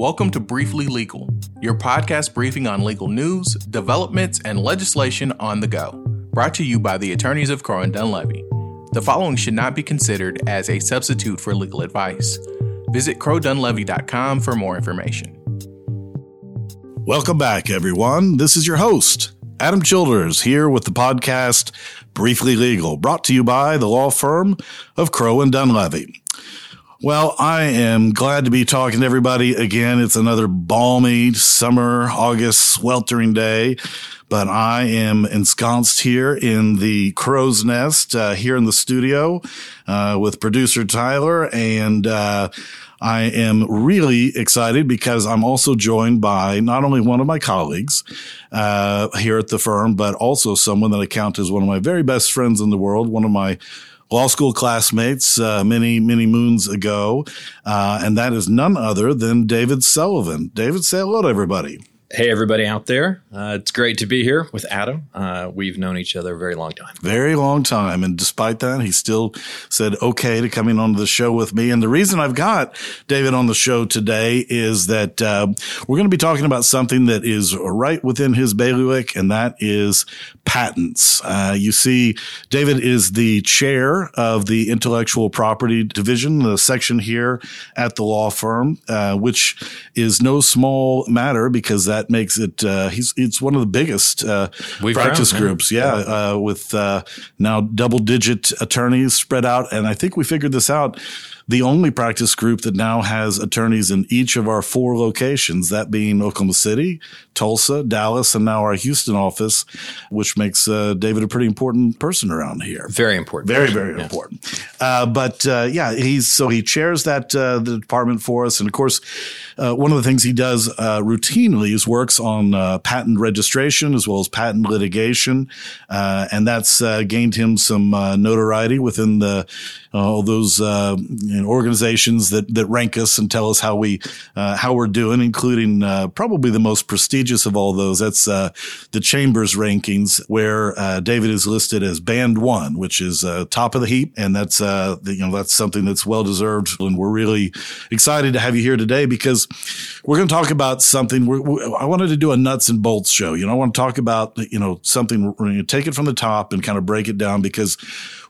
Welcome to Briefly Legal, your podcast briefing on legal news, developments, and legislation on the go. Brought to you by the attorneys of Crowe and Dunlevy. The following should not be considered as a substitute for legal advice. Visit crowedunlevy.com for more information. Welcome back, everyone. This is your host, Adam Childers, here with the podcast Briefly Legal, brought to you by the law firm of Crowe and Dunlevy. Well, I am glad to be talking to everybody again. It's another balmy summer, August sweltering day, but I am ensconced here in the crow's nest, uh, here in the studio, uh, with producer Tyler and, uh, I am really excited because I'm also joined by not only one of my colleagues uh, here at the firm, but also someone that I count as one of my very best friends in the world, one of my law school classmates uh, many, many moons ago. Uh, and that is none other than David Sullivan. David, say hello to everybody. Hey, everybody out there. Uh, it's great to be here with Adam. Uh, we've known each other a very long time. Very long time. And despite that, he still said okay to coming on the show with me. And the reason I've got David on the show today is that uh, we're going to be talking about something that is right within his bailiwick, and that is patents. Uh, you see, David is the chair of the intellectual property division, the section here at the law firm, uh, which is no small matter because that that makes it. Uh, he's it's one of the biggest uh, practice found, groups. Yeah, yeah. Uh, with uh, now double digit attorneys spread out, and I think we figured this out the only practice group that now has attorneys in each of our four locations, that being Oklahoma City, Tulsa, Dallas, and now our Houston office, which makes uh, David a pretty important person around here. Very important. Very, very yeah. important. Uh, but uh, yeah, he's so he chairs that uh, the department for us, and of course, uh, one of the things he does uh, routinely is works on patent registration as well as patent litigation, and that's gained him some notoriety within the all those you know, organizations that that rank us and tell us how we uh, how we're doing, including uh, probably the most prestigious of all those. That's uh, the Chambers rankings, where uh, David is listed as Band One, which is uh, top of the heap, and that's uh, the, you know that's something that's well deserved. And we're really excited to have you here today because we're going to talk about something. We're, we, I wanted to do a nuts and bolts show. You know, I want to talk about you know something. We're going to take it from the top and kind of break it down because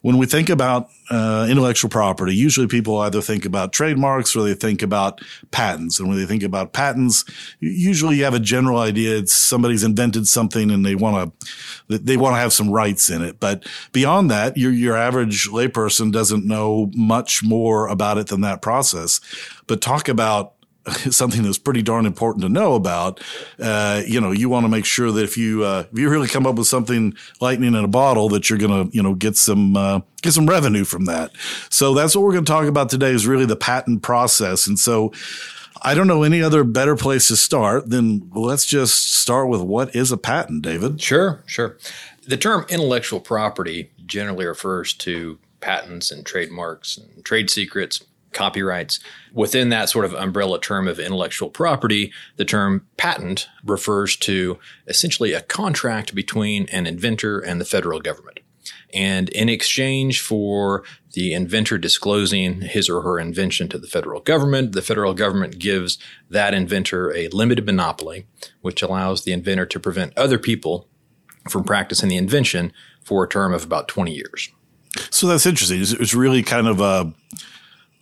when we think about uh, intellectual property, usually people either think about trademarks or they think about patents. And when they think about patents, usually you have a general idea. It's somebody's invented something and they want to, they want to have some rights in it. But beyond that, your, your average layperson doesn't know much more about it than that process. But talk about something that's pretty darn important to know about. Uh, you know, you want to make sure that if you uh, if you really come up with something lightning in a bottle, that you're to you know get some uh, get some revenue from that. So that's what we're going to talk about today is really the patent process. And so. I don't know any other better place to start than let's just start with what is a patent, David? Sure, sure. The term intellectual property generally refers to patents and trademarks and trade secrets, copyrights. Within that sort of umbrella term of intellectual property, the term patent refers to essentially a contract between an inventor and the federal government. And in exchange for the inventor disclosing his or her invention to the federal government, the federal government gives that inventor a limited monopoly, which allows the inventor to prevent other people from practicing the invention for a term of about 20 years. So that's interesting. It's really kind of a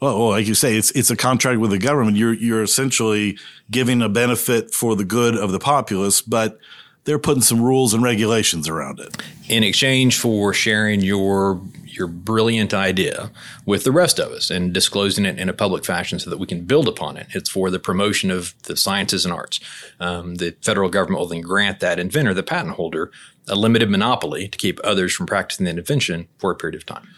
well, like you say, it's it's a contract with the government. You're you're essentially giving a benefit for the good of the populace, but they're putting some rules and regulations around it. In exchange for sharing your your brilliant idea with the rest of us and disclosing it in a public fashion so that we can build upon it. It's for the promotion of the sciences and arts. Um, the federal government will then grant that inventor, the patent holder, a limited monopoly to keep others from practicing the invention for a period of time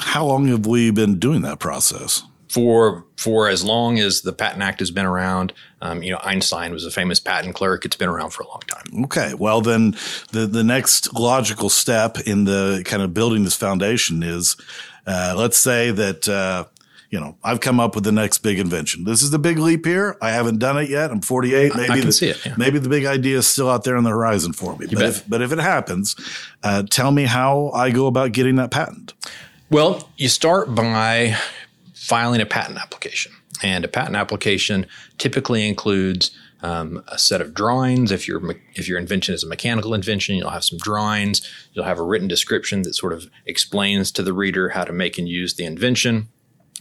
how long have we been doing that process? For for as long as the Patent Act has been around, um, you know Einstein was a famous patent clerk. It's been around for a long time. Okay, well then the the next logical step in the kind of building this foundation is, uh, let's say that uh, you know, I've come up with the next big invention. This is the big leap here. I haven't done it yet. I'm 48. Maybe I can the, see it. Yeah. Maybe the big idea is still out there on the horizon for me. but if, but if it happens, uh, tell me how I go about getting that patent. Well, you start by filing a patent application. And a patent application typically includes um, a set of drawings. If your if your invention is a mechanical invention, you'll have some drawings. You'll have a written description that sort of explains to the reader how to make and use the invention.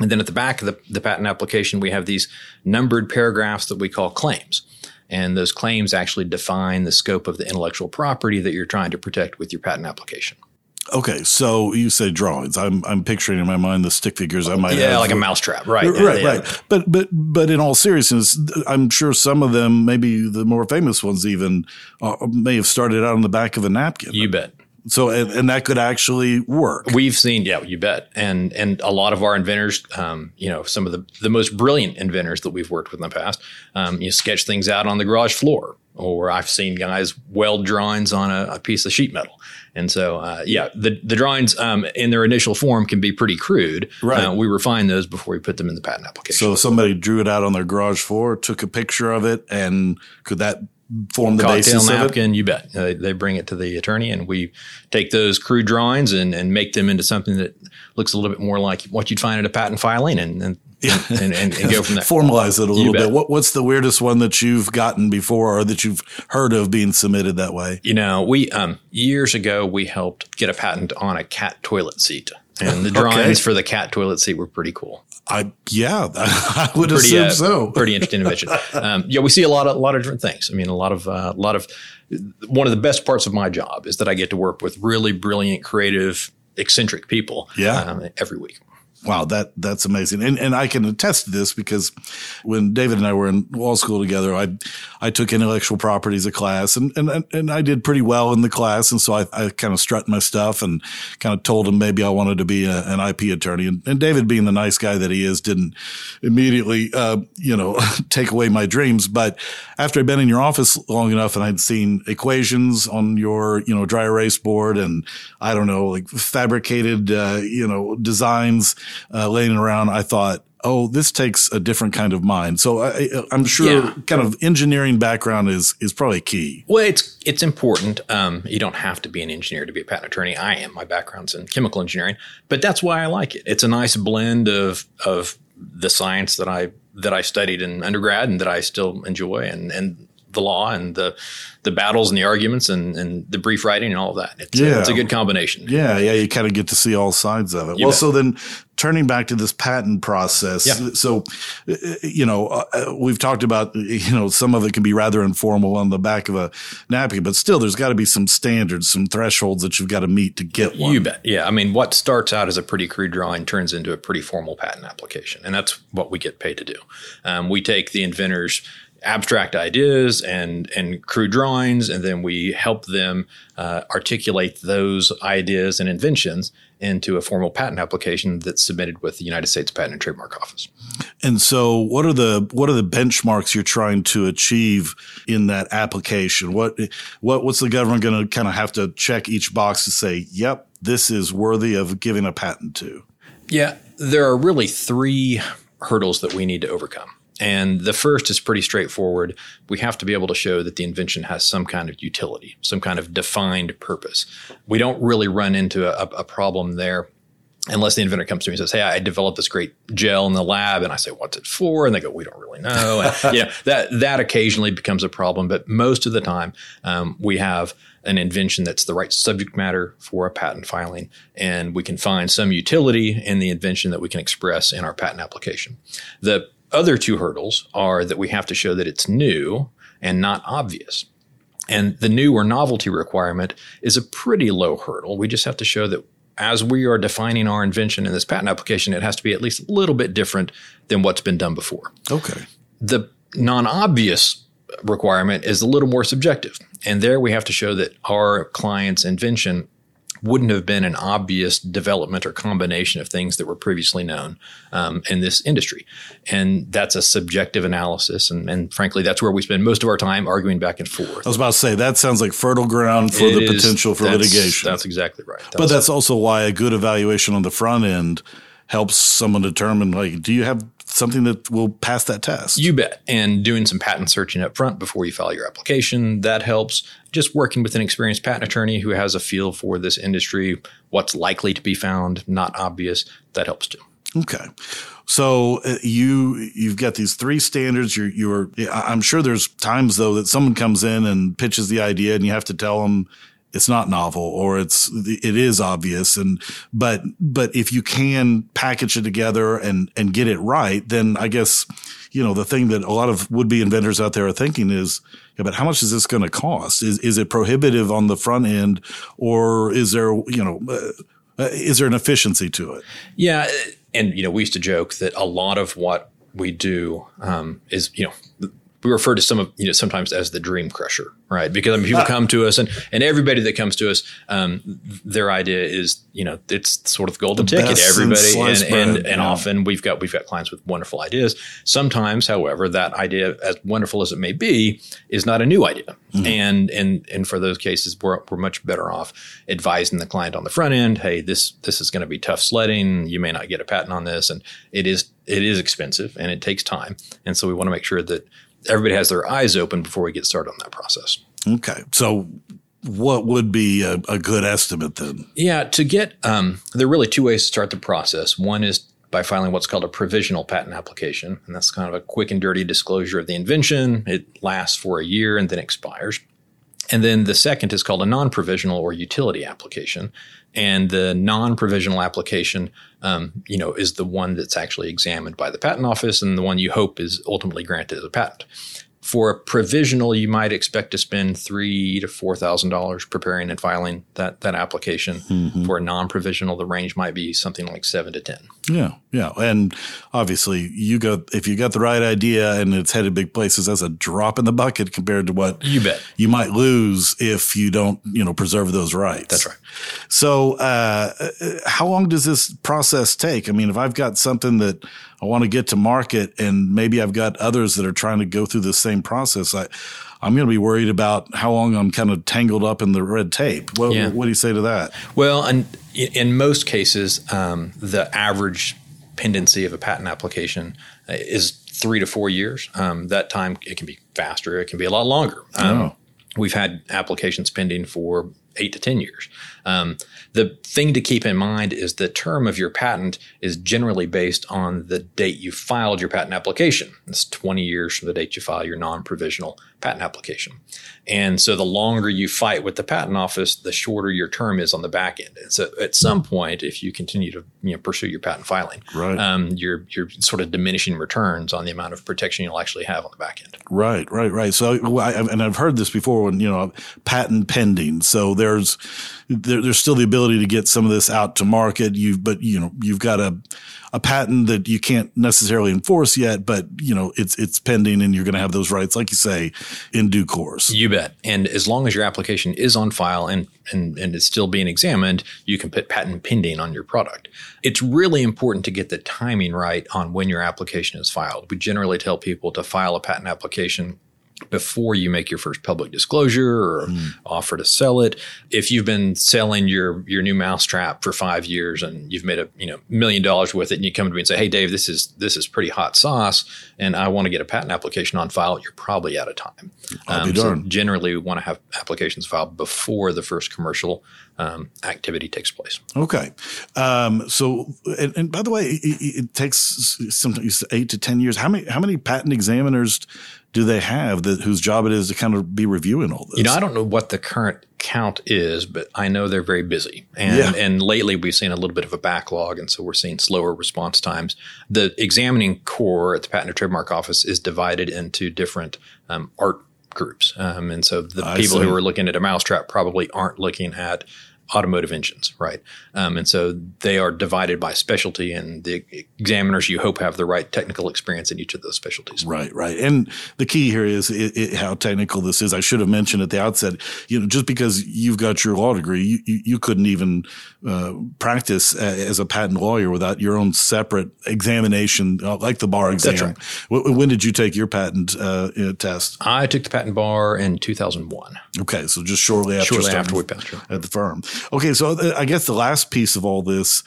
And then at the back of the, the patent application, we have these numbered paragraphs that we call claims. And those claims actually define the scope of the intellectual property that you're trying to protect with your patent application. Okay, so you say drawings. I'm I'm picturing in my mind the stick figures I might yeah, have. like a mousetrap, right? right, yeah, right. But but but in all seriousness, I'm sure some of them, maybe the more famous ones, even uh, may have started out on the back of a napkin. You bet. So and, and, that could actually work. We've seen, yeah, you bet, and and a lot of our inventors, um, you know, some of the the most brilliant inventors that we've worked with in the past, um, you sketch things out on the garage floor, or I've seen guys weld drawings on a, a piece of sheet metal. And so, uh, yeah, the, the drawings um, in their initial form can be pretty crude. Right. Uh, we refine those before we put them in the patent application. So somebody drew it out on their garage floor, took a picture of it, and could that form the Cocktail basis napkin, of it? you bet. Uh, they bring it to the attorney, and we take those crude drawings and, and make them into something that looks a little bit more like what you'd find at a patent filing, and, and yeah. and, and, and, go from there. Formalize it a little bit. What, what's the weirdest one that you've gotten before or that you've heard of being submitted that way? You know, we um, years ago we helped get a patent on a cat toilet seat, and the drawings okay. for the cat toilet seat were pretty cool. I yeah, I would pretty, assume uh, so. pretty interesting invention. Um, yeah, we see a lot of a lot of different things. I mean, a lot of a uh, lot of one of the best parts of my job is that I get to work with really brilliant, creative, eccentric people. Yeah. Um, every week. Wow, that that's amazing, and and I can attest to this because when David and I were in law school together, I I took intellectual property as a class, and and and I did pretty well in the class, and so I, I kind of strut my stuff and kind of told him maybe I wanted to be a, an IP attorney, and, and David, being the nice guy that he is, didn't immediately uh, you know take away my dreams. But after I'd been in your office long enough, and I'd seen equations on your you know dry erase board, and I don't know like fabricated uh, you know designs uh, laying around, I thought, oh, this takes a different kind of mind. So I, am sure yeah. kind of engineering background is is probably key. Well, it's it's important. Um, you don't have to be an engineer to be a patent attorney. I am. My background's in chemical engineering, but that's why I like it. It's a nice blend of of the science that I that I studied in undergrad and that I still enjoy, and and the law and the the battles and the arguments and, and the brief writing and all of that. It's, yeah. A, it's a good combination. Yeah, yeah, you kind of get to see all sides of it. You well, bet. so then turning back to this patent process. Yeah. So, uh, you know, uh, we've talked about, you know, some of it can be rather informal on the back of a napkin, but still there's got to be some standards, some thresholds that you've got to meet to get one. You bet. Yeah. I mean, what starts out as a pretty crude drawing turns into a pretty formal patent application. And that's what we get paid to do. Um, we take the inventor's abstract ideas and and crude drawings, and then we help them uh, articulate those ideas and inventions into a formal patent application that's submitted with the United States Patent and Trademark Office. And so, what are the what are the benchmarks you're trying to achieve in that application? What what what's the government going to kind of have to check each box to say, "Yep, this is worthy of giving a patent to"? Yeah, there are really three hurdles that we need to overcome. And the first is pretty straightforward. We have to be able to show that the invention has some kind of utility, some kind of defined purpose. We don't really run into a, a problem there unless the inventor comes to me and says, "Hey, I developed this great gel in the lab," and I say, "What's it for?" and they go, "We don't really know." And, you know, that that occasionally becomes a problem, but most of the time, um, we have an invention that's the right subject matter for a patent filing, and we can find some utility in the invention that we can express in our patent application. The other two hurdles are that we have to show that it's new and not obvious. And the new or novelty requirement is a pretty low hurdle. We just have to show that as we are defining our invention in this patent application, it has to be at least a little bit different than what's been done before. Okay. The non obvious requirement is a little more subjective. And there we have to show that our client's invention wouldn't have been an obvious development or combination of things that were previously known um, in this industry. And that's a subjective analysis. And, and, frankly, that's where we spend most of our time arguing back and forth. I was about to say, that sounds like fertile ground for it the is, potential for that's, litigation. That's exactly right. That's but that's also why a good evaluation on the front end helps someone determine like do you have something that will pass that test. You bet. And doing some patent searching up front before you file your application, that helps. Just working with an experienced patent attorney who has a feel for this industry, what's likely to be found, not obvious, that helps too. Okay. So uh, you you've got these three standards. You're you're. I'm sure there's times though that someone comes in and pitches the idea, and you have to tell them it's not novel or it's it is obvious. And but but if you can package it together and and get it right, then I guess you know the thing that a lot of would be inventors out there are thinking is. Yeah, but how much is this going to cost? Is is it prohibitive on the front end, or is there you know uh, is there an efficiency to it? Yeah, and you know, we used to joke that a lot of what we do um, is you know we refer to some of you know sometimes as the dream crusher, right? Because I mean, people uh, come to us, and and everybody that comes to us, um, their idea is you know it's sort of the golden the ticket. Everybody, and and, and yeah. often we've got we've got clients with wonderful ideas. Sometimes, however, that idea, as wonderful as it may be, is not a new idea, mm-hmm. and and and for those cases, we're we're much better off advising the client on the front end. Hey, this this is going to be tough sledding. You may not get a patent on this, and it is it is expensive and it takes time, and so we want to make sure that everybody has their eyes open before we get started on that process. Okay. So what would be a, a good estimate then? Yeah, to get um, there are really two ways to start the process. One is by filing what's called a provisional patent application, and that's kind of a quick and dirty disclosure of the invention. It lasts for a year and then expires. And then the second is called a non-provisional or utility application, and the non-provisional application, um, you know, is the one that's actually examined by the patent office and the one you hope is ultimately granted as a patent. For a provisional, you might expect to spend three to four thousand dollars preparing and filing that that application. Mm-hmm. For a non-provisional, the range might be something like seven to ten. Yeah, yeah, and obviously, you go if you got the right idea and it's headed big places. That's a drop in the bucket compared to what you bet you might lose if you don't, you know, preserve those rights. That's right. So, uh, how long does this process take? I mean, if I've got something that I want to get to market, and maybe I've got others that are trying to go through the same process, I I'm going to be worried about how long I'm kind of tangled up in the red tape. What, yeah. what do you say to that? Well, and in most cases, um, the average pendency of a patent application uh, is three to four years. Um, that time it can be faster, it can be a lot longer. Um, oh. We've had applications pending for eight to 10 years. Um, the thing to keep in mind is the term of your patent is generally based on the date you filed your patent application. It's 20 years from the date you file your non provisional patent application. And so the longer you fight with the patent office, the shorter your term is on the back end. And so at some point, if you continue to you know, pursue your patent filing, right. um, you're, you're sort of diminishing returns on the amount of protection you'll actually have on the back end. Right, right, right. So, I, and I've heard this before when, you know, patent pending. So there's, there, there's still the ability to get some of this out to market. You've, but you know, you've got a, a patent that you can't necessarily enforce yet, but you know, it's, it's pending and you're going to have those rights, like you say, in due course. You bet. And as long as your application is on file and, and, and it's still being examined, you can put patent pending on your product. It's really important to get the timing right on when your application is filed. We generally tell people to file a patent application before you make your first public disclosure or mm. offer to sell it. If you've been selling your your new mousetrap for five years and you've made a you know million dollars with it, and you come to me and say, "Hey, Dave, this is this is pretty hot sauce, and I want to get a patent application on file," you're probably out of time. Um, so generally, we want to have applications filed before the first commercial um, activity takes place. Okay. Um, so, and, and, by the way, it, it takes sometimes eight to ten years. How many how many patent examiners do they have that whose job it is to kind of be reviewing all this? You know, I don't know what the current count is, but I know they're very busy. And yeah. and lately we've seen a little bit of a backlog, and so we're seeing slower response times. The examining corps at the Patent and Trademark Office is divided into different um, art groups, um, and so the I people see. who are looking at a mousetrap probably aren't looking at automotive engines, right? Um, and so they are divided by specialty, and the examiners you hope have the right technical experience in each of those specialties. Right, right. And the key here is it, it, how technical this is. I should have mentioned at the outset, you know, just because you've got your law degree, you, you, you couldn't even uh, practice as a patent lawyer without your own separate examination, uh, like the bar exam. That's right. When did you take your patent uh, test? I took the patent bar in 2001. Okay, so just shortly after shortly after we passed at the firm. Okay, so I guess the last piece of all this,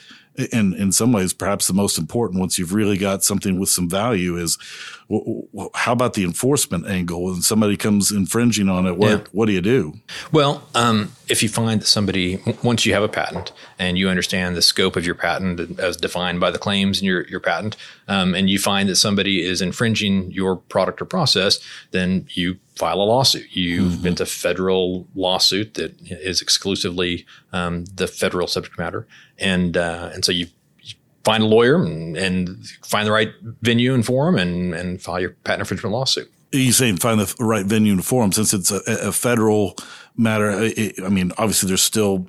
and in some ways perhaps the most important, once you've really got something with some value, is how about the enforcement angle? When somebody comes infringing on it, what yeah. what do you do? Well, um, if you find that somebody once you have a patent and you understand the scope of your patent as defined by the claims in your your patent, um, and you find that somebody is infringing your product or process, then you file a lawsuit. You mm-hmm. it's a federal lawsuit that is exclusively um, the federal subject matter, and uh, and so you find a lawyer and, and find the right venue and forum and, and file your patent infringement lawsuit. You say find the right venue and forum since it's a, a federal matter. It, I mean, obviously there's still,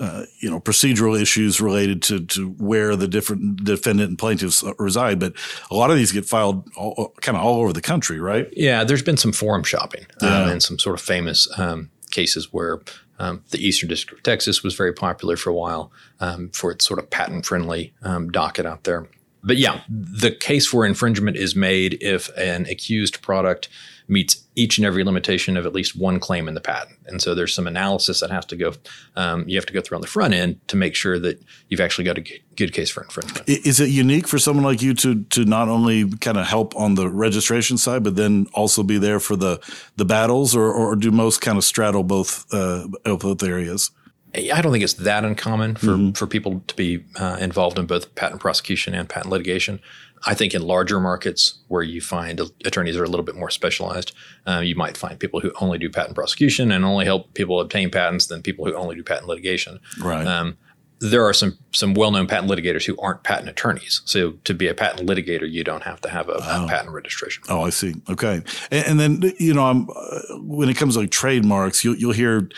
uh, you know, procedural issues related to, to where the different defendant and plaintiffs reside, but a lot of these get filed all, kind of all over the country, right? Yeah, there's been some forum shopping yeah. um, and some sort of famous um, cases where um, the Eastern District of Texas was very popular for a while um, for its sort of patent friendly um, docket out there. But yeah, the case for infringement is made if an accused product meets each and every limitation of at least one claim in the patent. And so there's some analysis that has to go, um, you have to go through on the front end to make sure that you've actually got a good case for infringement. Is it unique for someone like you to to not only kind of help on the registration side, but then also be there for the the battles, or, or do most kind of straddle both uh, both areas? I don't think it's that uncommon for, mm-hmm. for people to be uh, involved in both patent prosecution and patent litigation. I think in larger markets where you find attorneys are a little bit more specialized, uh, you might find people who only do patent prosecution and only help people obtain patents than people who only do patent litigation. Right. Um, there are some some well known patent litigators who aren't patent attorneys. So to be a patent litigator, you don't have to have a, oh. a patent registration. Oh, I see. Okay, and, and then you know, I'm, uh, when it comes to like trademarks, you'll you'll hear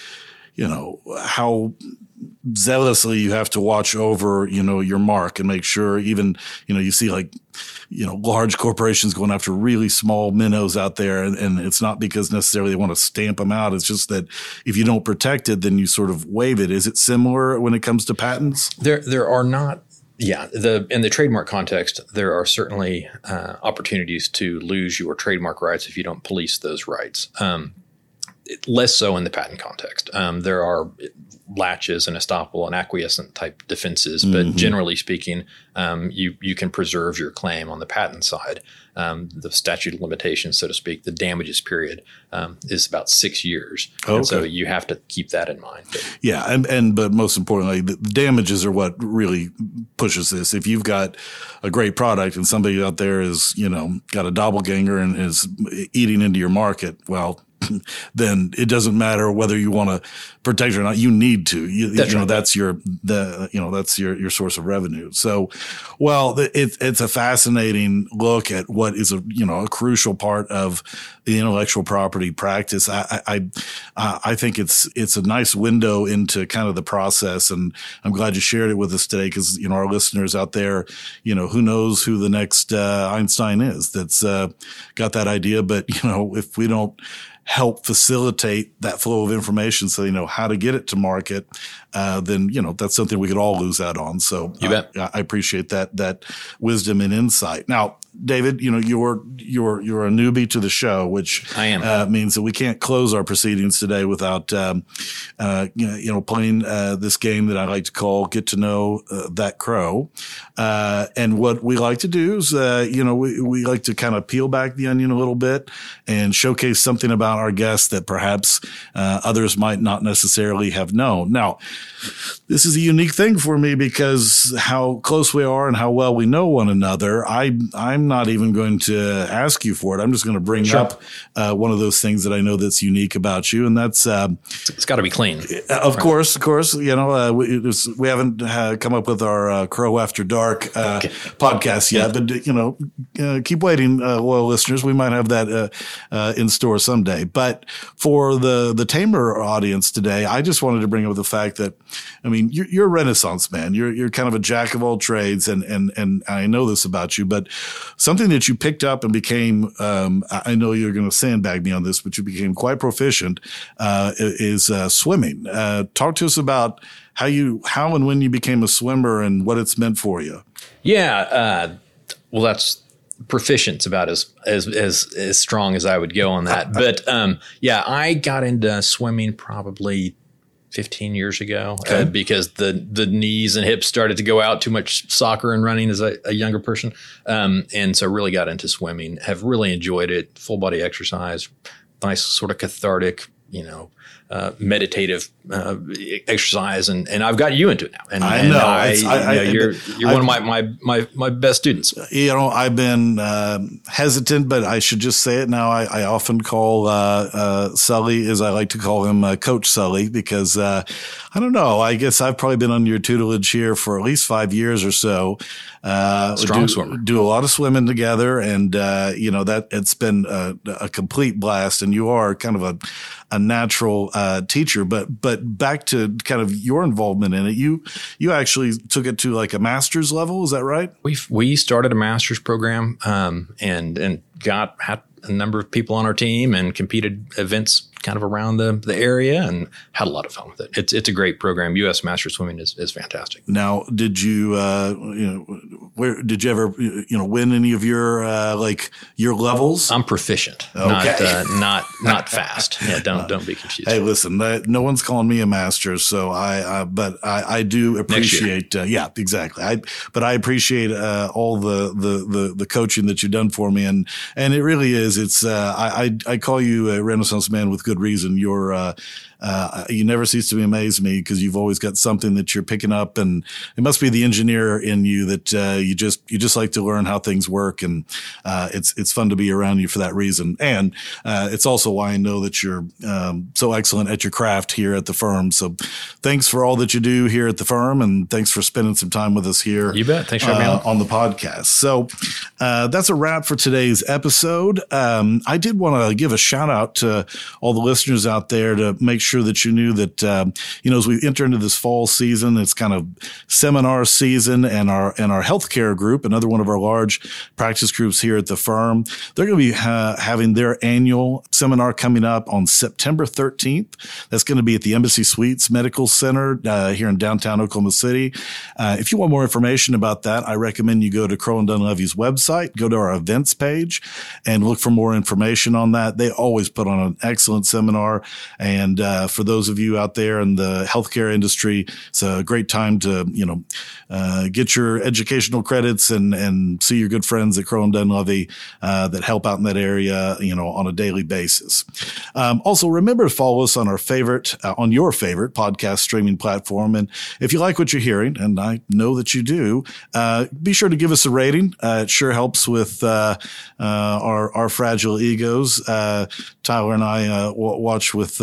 you know, how zealously you have to watch over, you know, your mark and make sure even, you know, you see like, you know, large corporations going after really small minnows out there. And, and it's not because necessarily they want to stamp them out. It's just that if you don't protect it, then you sort of waive it. Is it similar when it comes to patents? There, there are not yeah, the in the trademark context, there are certainly uh, opportunities to lose your trademark rights if you don't police those rights. Um, less so in the patent context. Um, there are laches and estoppel and acquiescent type defenses, but mm-hmm. generally speaking, um, you you can preserve your claim on the patent side. Um, the statute of limitations, so to speak, the damages period um, is about six years. Okay. so you have to keep that in mind. Yeah, and, and but most importantly, the damages are what really pushes this. If you've got a great product and somebody out there is you know got a doppelganger and is eating into your market, well, then it doesn't matter whether you want to protect or not. You need to. You, you know, right. that's your the you know that's your your source of revenue. So, well, it, it's a fascinating look at what is a you know a crucial part of the intellectual property practice. I I I, I think it's it's a nice window into kind of the process, and I'm glad you shared it with us today because you know our listeners out there, you know, who knows who the next uh, Einstein is that's uh, got that idea, but you know, if we don't help facilitate that flow of information so you know how to get it to market, uh, then you know that's something we could all lose out on. So you bet. I, I appreciate that that wisdom and insight. Now, David, you know you're you're you're a newbie to the show, which I am uh, means that we can't close our proceedings today without um, uh, you know playing uh, this game that I like to call "Get to Know uh, That Crow." Uh, and what we like to do is, uh, you know, we we like to kind of peel back the onion a little bit and showcase something about our guests that perhaps others might not necessarily have known. Now, this is a unique thing for me because how close we are and how well we know one another. I I'm not even going to ask you for it. I'm just going to bring sure. up uh, one of those things that I know that's unique about you, and that's uh, it's got to be clean. Uh, of right. course, of course. You know, uh, we, was, we, haven't uh, come up with our uh, Crow After Dark okay. podcast yet, but you know, keep waiting, loyal listeners. We might have that in store someday. But for the the tamer audience today, I just wanted to bring up the fact that I mean, you're, you're a Renaissance man. You're you're kind of a jack of all trades, and and and I know this about you. But something that you picked up and became, um, I know you're going to sandbag me on this, but you became quite proficient uh, is uh, swimming. Uh, talk to us about how you how and when you became a swimmer and what it's meant for you. Yeah, uh, well, that's proficient's about as as as as strong as I would go on that. But um, yeah, I got into swimming probably 15 years ago okay. uh, because the the knees and hips started to go out too much soccer and running as a, a younger person um, and so really got into swimming have really enjoyed it full body exercise nice sort of cathartic you know uh, meditative uh, exercise, and, and I've got you into it now. And I know, I, I, you know you're you're one of my, my my my best students. You know, I've been uh, hesitant, but I should just say it now. I, I often call uh, uh, Sully, as I like to call him, uh, Coach Sully, because I don't know. I guess I've probably been under your tutelage here for at least five years or so. Strong do, swimmer. Do a lot of swimming together, and you know that it's been a, a complete blast. And you are kind of a a natural uh, teacher. But but back to kind of your involvement in it, you you actually took it to like a master's level. Is that right? We we started a master's program um, and and got had a number of people on our team and competed events kind of around the, the area and had a lot of fun with it. It's it's a great program. U.S. Master Swimming is, is fantastic. Now, did you uh, you know where did you ever you know win any of your uh, like your levels? I'm proficient, okay. not uh, not not fast. Yeah, don't don't be confused. Hey, listen, no one's calling me a master, so I but I, I do appreciate uh, yeah exactly. I but I appreciate uh, all the, the the the coaching that you've done for me and and it really is it's uh, I, I I call you a Renaissance man with good good reason. You're uh, uh, you never cease to amaze me because you've always got something that you're picking up, and it must be the engineer in you that uh, you just you just like to learn how things work, and uh, it's it's fun to be around you for that reason. And uh, it's also why I know that you're um, so excellent at your craft here at the firm. So thanks for all that you do here at the firm, and thanks for spending some time with us here. You bet. Thanks for having me uh, on. on the podcast. So uh, that's a wrap for today's episode. Um, I did want to give a shout out to all the listeners out there to make sure sure that you knew that, um, you know, as we enter into this fall season, it's kind of seminar season and our, and our healthcare group, another one of our large practice groups here at the firm, they're going to be uh, having their annual seminar coming up on September 13th. That's going to be at the Embassy Suites Medical Center uh, here in downtown Oklahoma City. Uh, if you want more information about that, I recommend you go to Crowe and Dunlevy's website, go to our events page and look for more information on that. They always put on an excellent seminar and uh, uh, for those of you out there in the healthcare industry, it's a great time to, you know, uh, get your educational credits and, and see your good friends at Crowe and Dunlevy uh, that help out in that area, you know, on a daily basis. Um, also, remember to follow us on our favorite, uh, on your favorite podcast streaming platform. And if you like what you're hearing, and I know that you do, uh, be sure to give us a rating. it sure helps with our, our fragile egos. Tyler and I watch with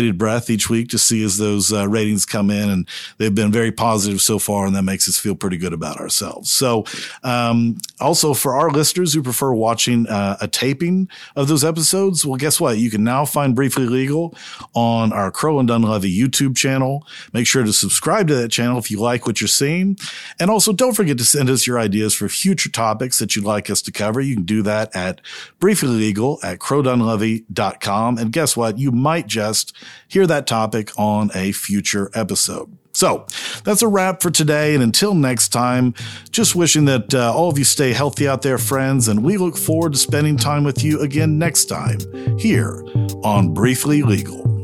bated breath each week to see as those uh, ratings come in, and they've been very positive so far, and that makes us feel pretty good about ourselves. So, um, also for our listeners who prefer watching uh, a taping of those episodes, well, guess what? You can now find Briefly Legal on our Crowe and Dunlevy YouTube channel. Make sure to subscribe to that channel if you like what you're seeing, and also don't forget to send us your ideas for future topics that you'd like us to cover. You can do that at Briefly Legal at crowedunlevy.com. And guess what? You might just hear that topic on a future episode. So that's a wrap for today. And until next time, just wishing that uh, all of you stay healthy out there, friends. And we look forward to spending time with you again next time here on Briefly Legal.